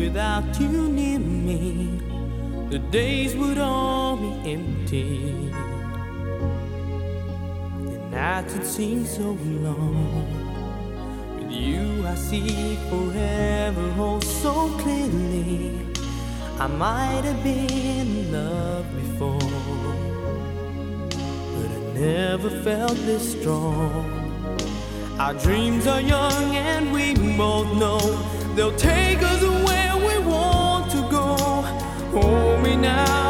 without you near me, the days would all be empty. The nights would seem so long. With you, I see forever oh so clearly. I might have been in love before, but I never felt this strong. Our dreams are young and we both know they'll take us away. Hold me now.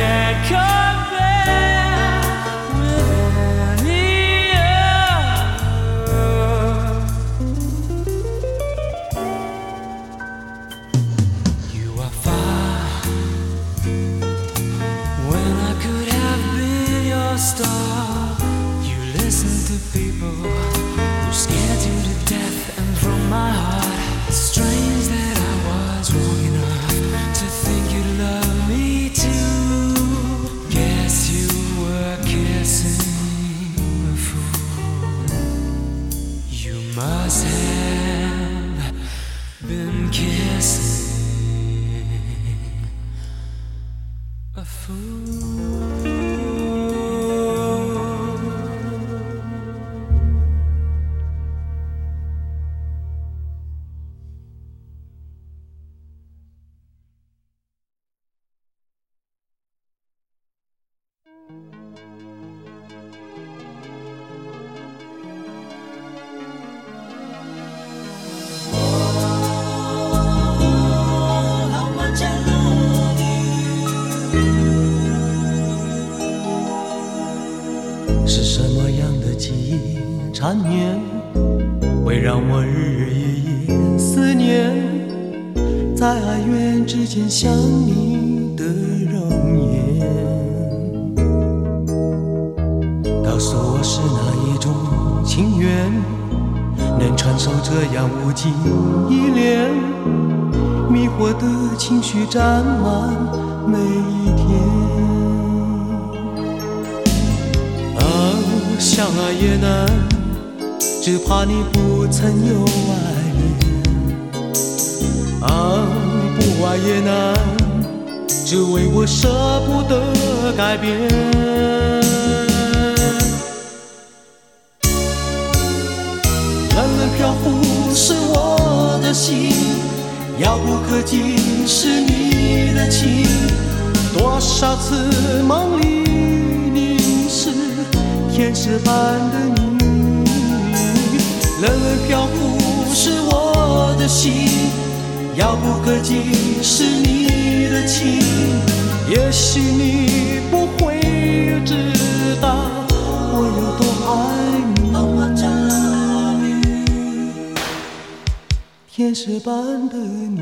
dead. Cold. 想你的容颜，告诉我是哪一种情缘，能传授这样无尽依恋。迷惑的情绪占满每一天。啊，相爱也难，只怕你不曾有爱。只为我舍不得改变。冷冷漂浮是我的心，遥不可及是你的情。多少次梦里凝视天使般的你，冷冷漂浮是我的心，遥不可及是。天使般的你，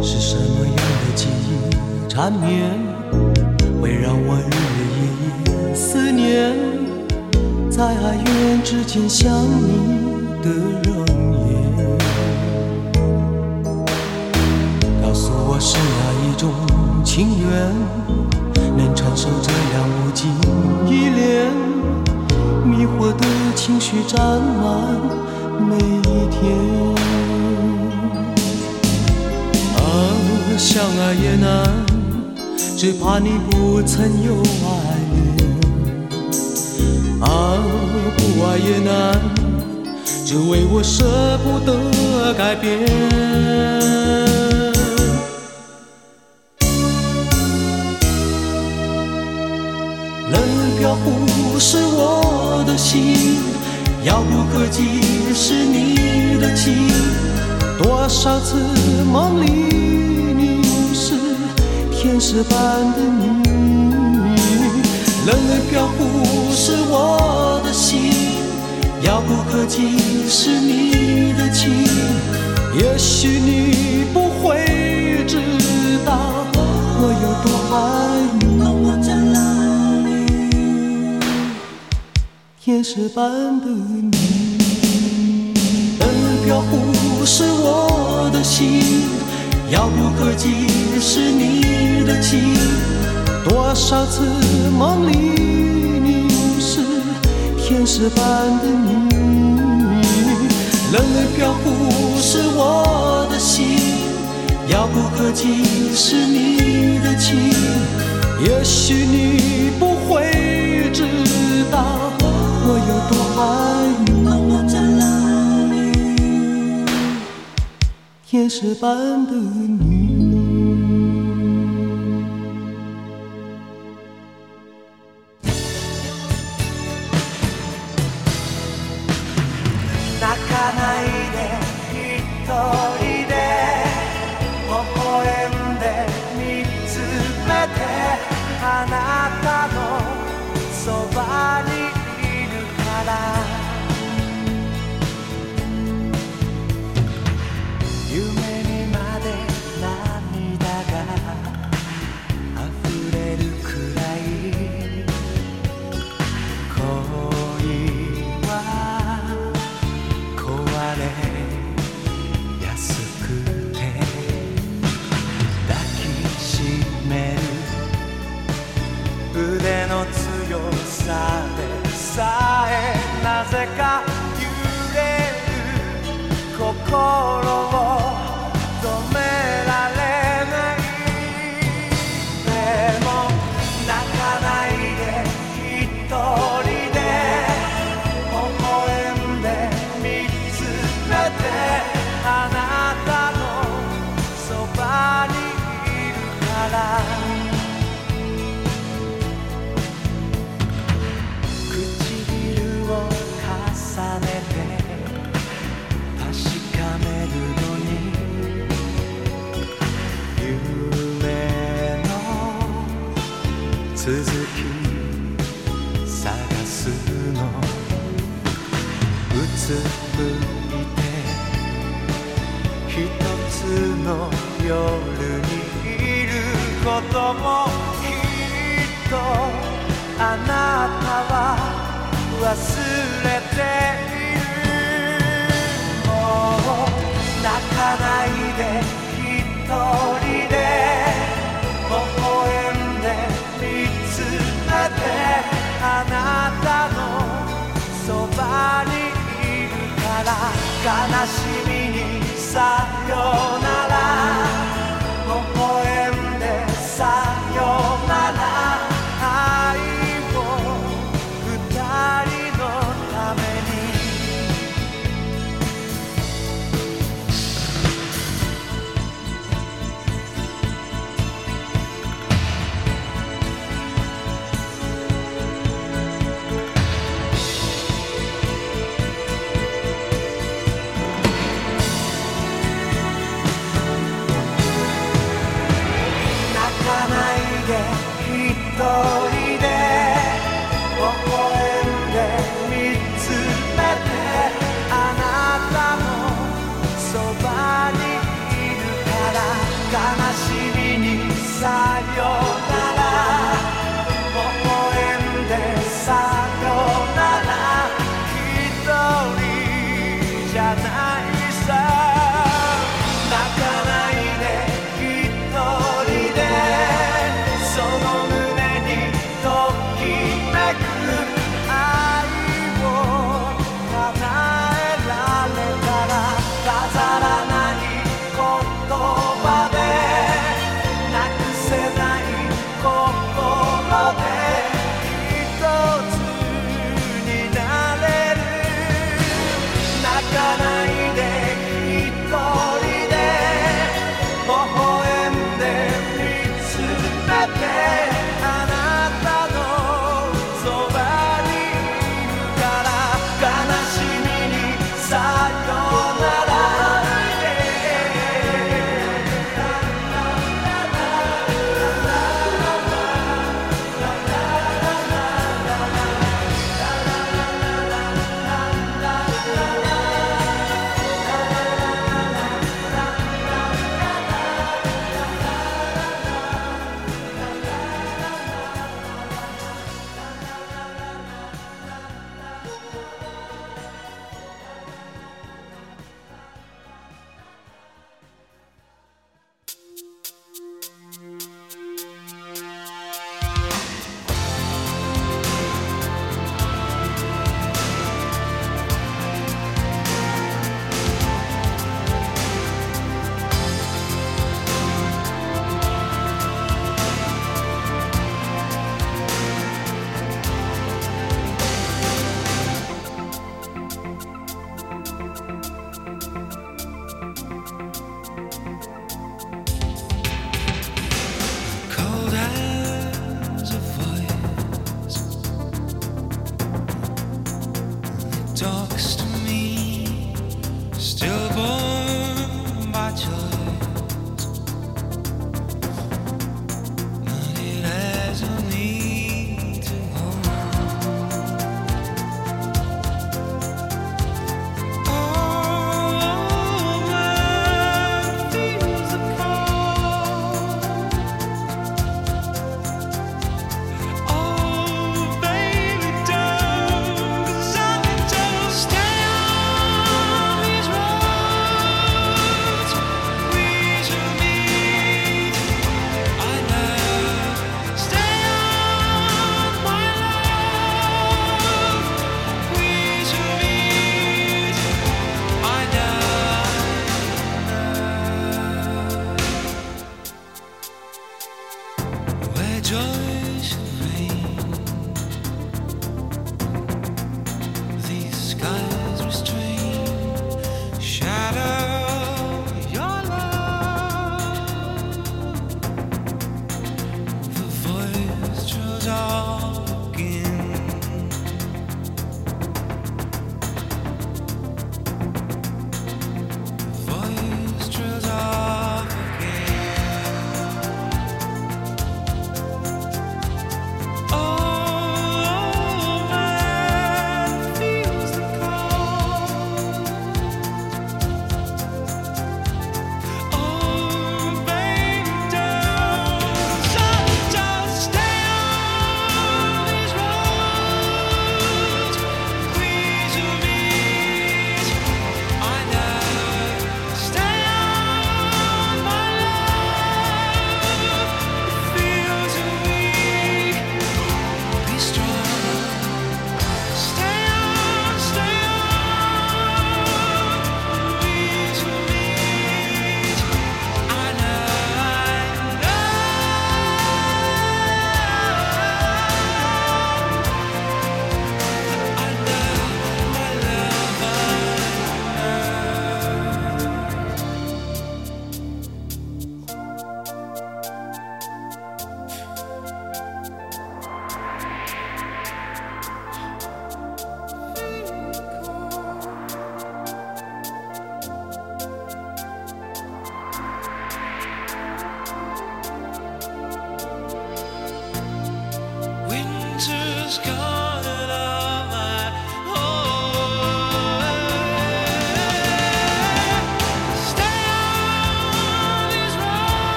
是什么样的记忆缠绵，会让我日日夜夜思念，在爱与恨之间想你的容颜。种情缘，能承受这样无尽依恋，迷惑的情绪占满每一天。啊，相爱也难，只怕你不曾有爱恋。啊，不爱也难，只为我舍不得改变。心遥不可及是你的情，多少次梦里你是天使般的你。冷冷飘忽是我的心，遥不可及是你的情。也许你不会知道我有多爱你。天使般的你，冷飘忽是我的心，遥不可及是你的情。多少次梦里你是天使般的你，冷而飘忽是我的心，遥不可及是你的情。也许你不会知道。我有多爱你，天使般的你。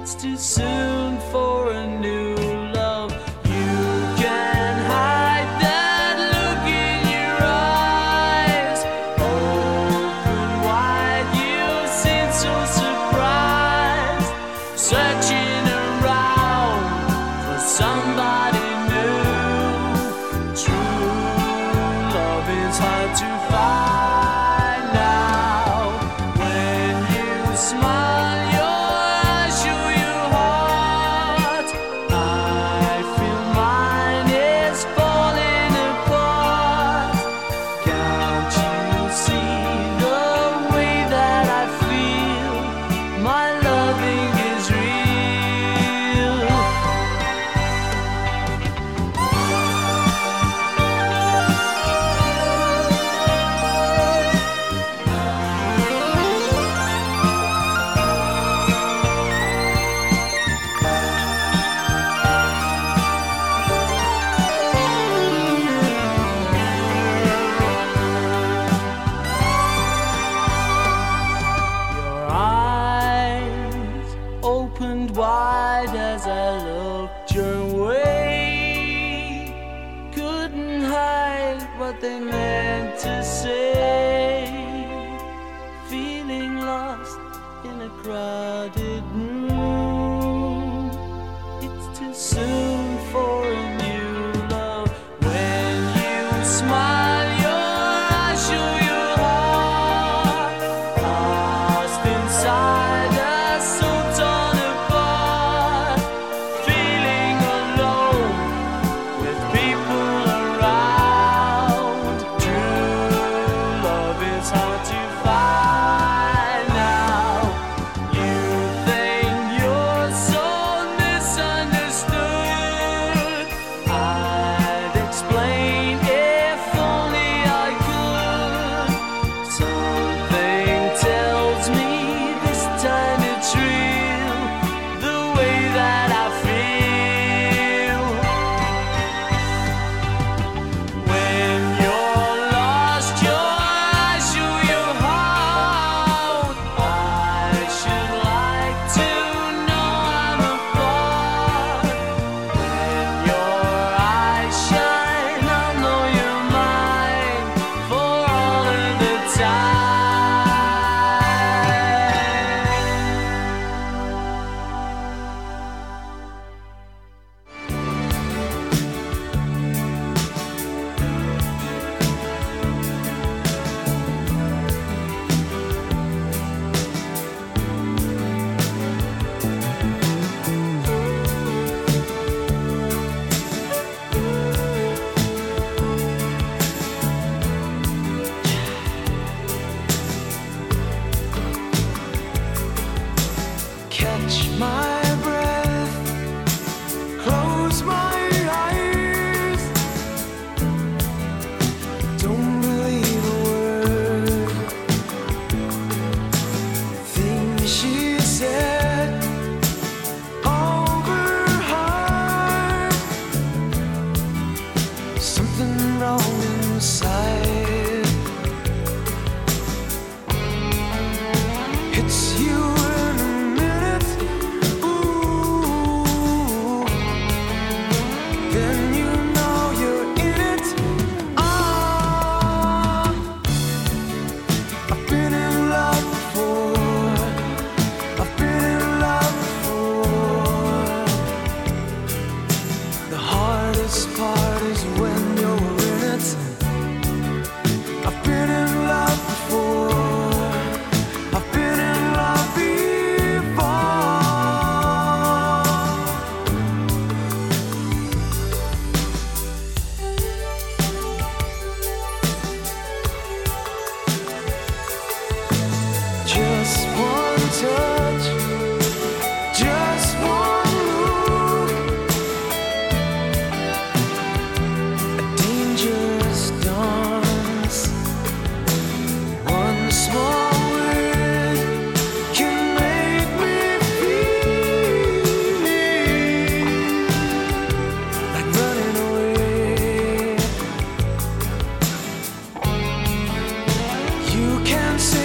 it's too soon for a new can't see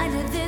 I did this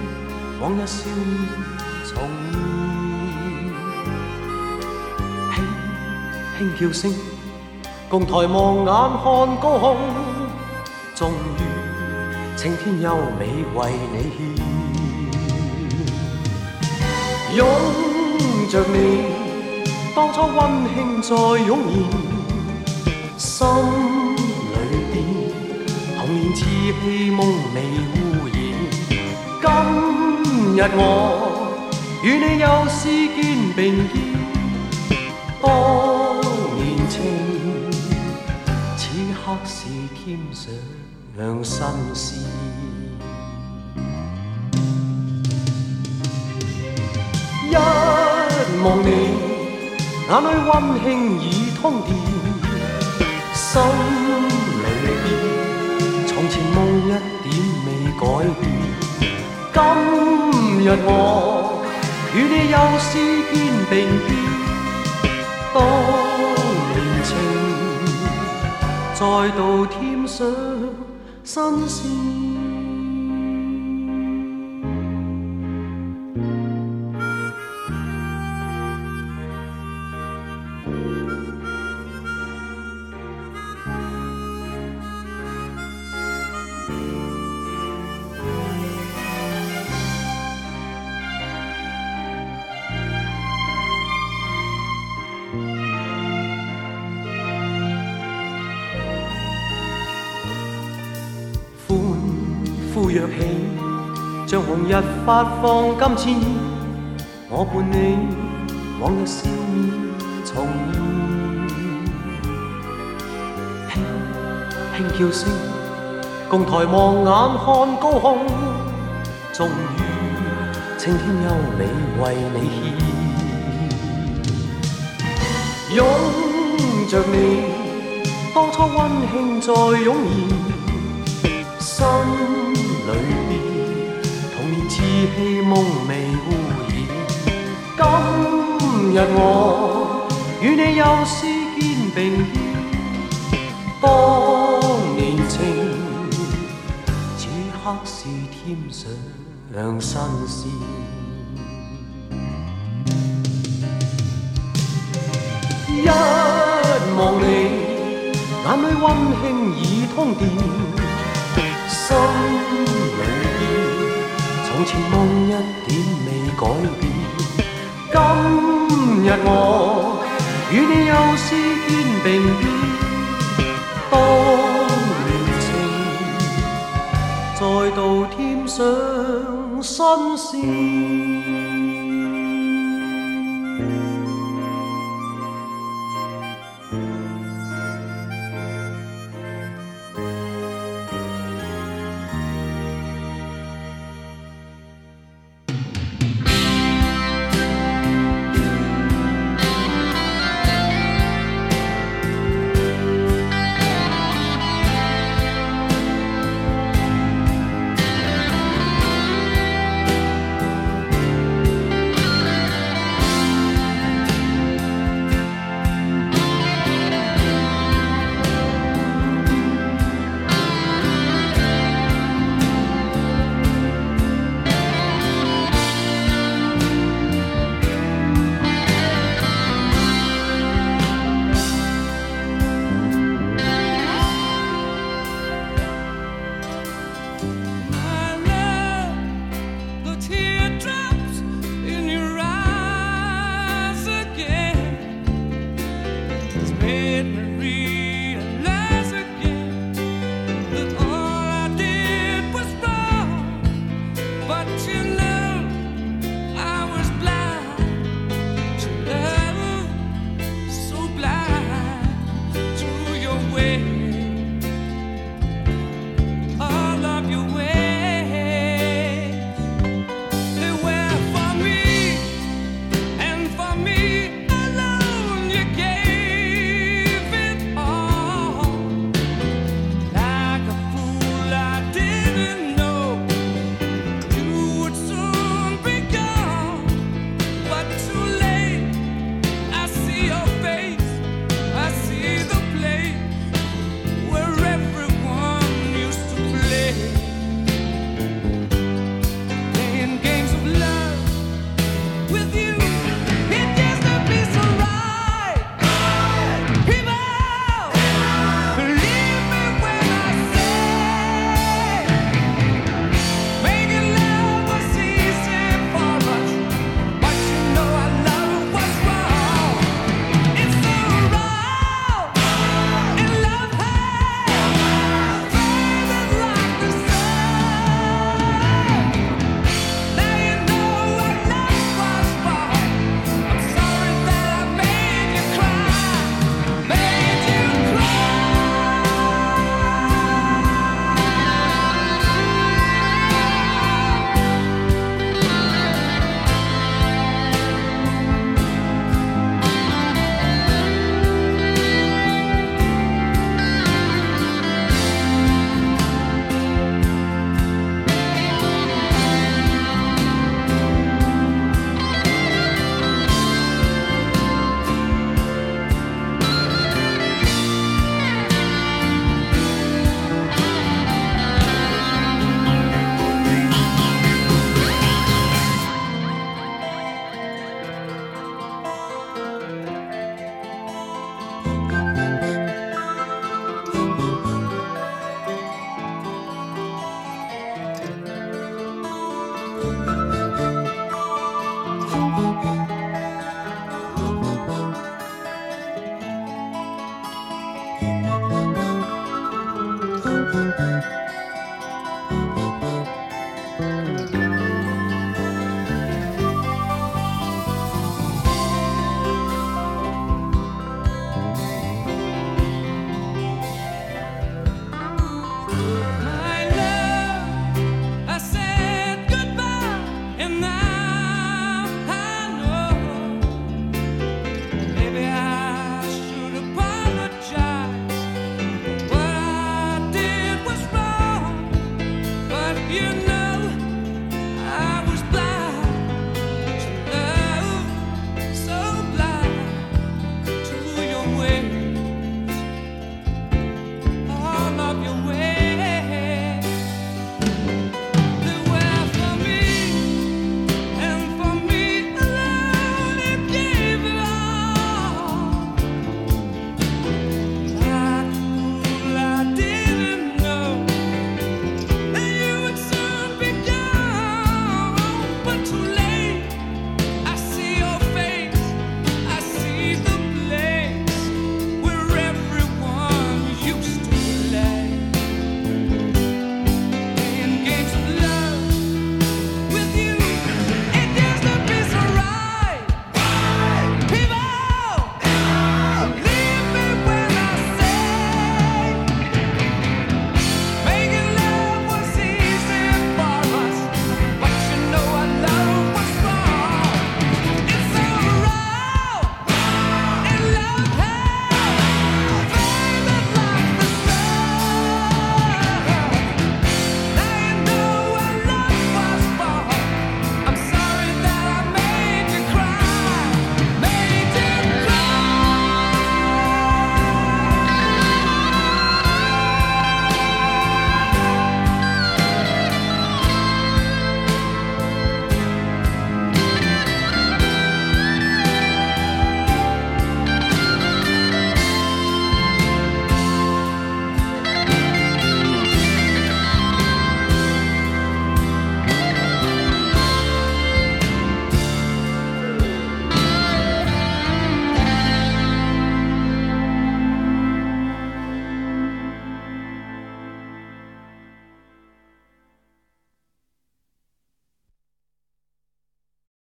往日笑重现，轻轻叫声，共抬望眼看高空，终于青天优美为你献，拥着你当初温馨再涌现，心里边童年稚气梦未。日我与你又肩并肩，当年情，此刻是添上新事。一望你，眼里温馨已通电，心里边从前梦一点未改变。今日我与你又肩并肩，当年情再度添上新鲜。日发放金钱，我伴你往日笑面重现，轻轻叫声，共抬望眼看高空，终于青天优美为你献，拥着你当初温馨再涌现，心里。依稀梦寐故人，今日我与你又肩并肩。当年情，此刻是添上新丝。一望你，眼里温馨已通电，心里边。前望一點未改變。今日我與你又是肩並肩，當年情再度添上新鮮。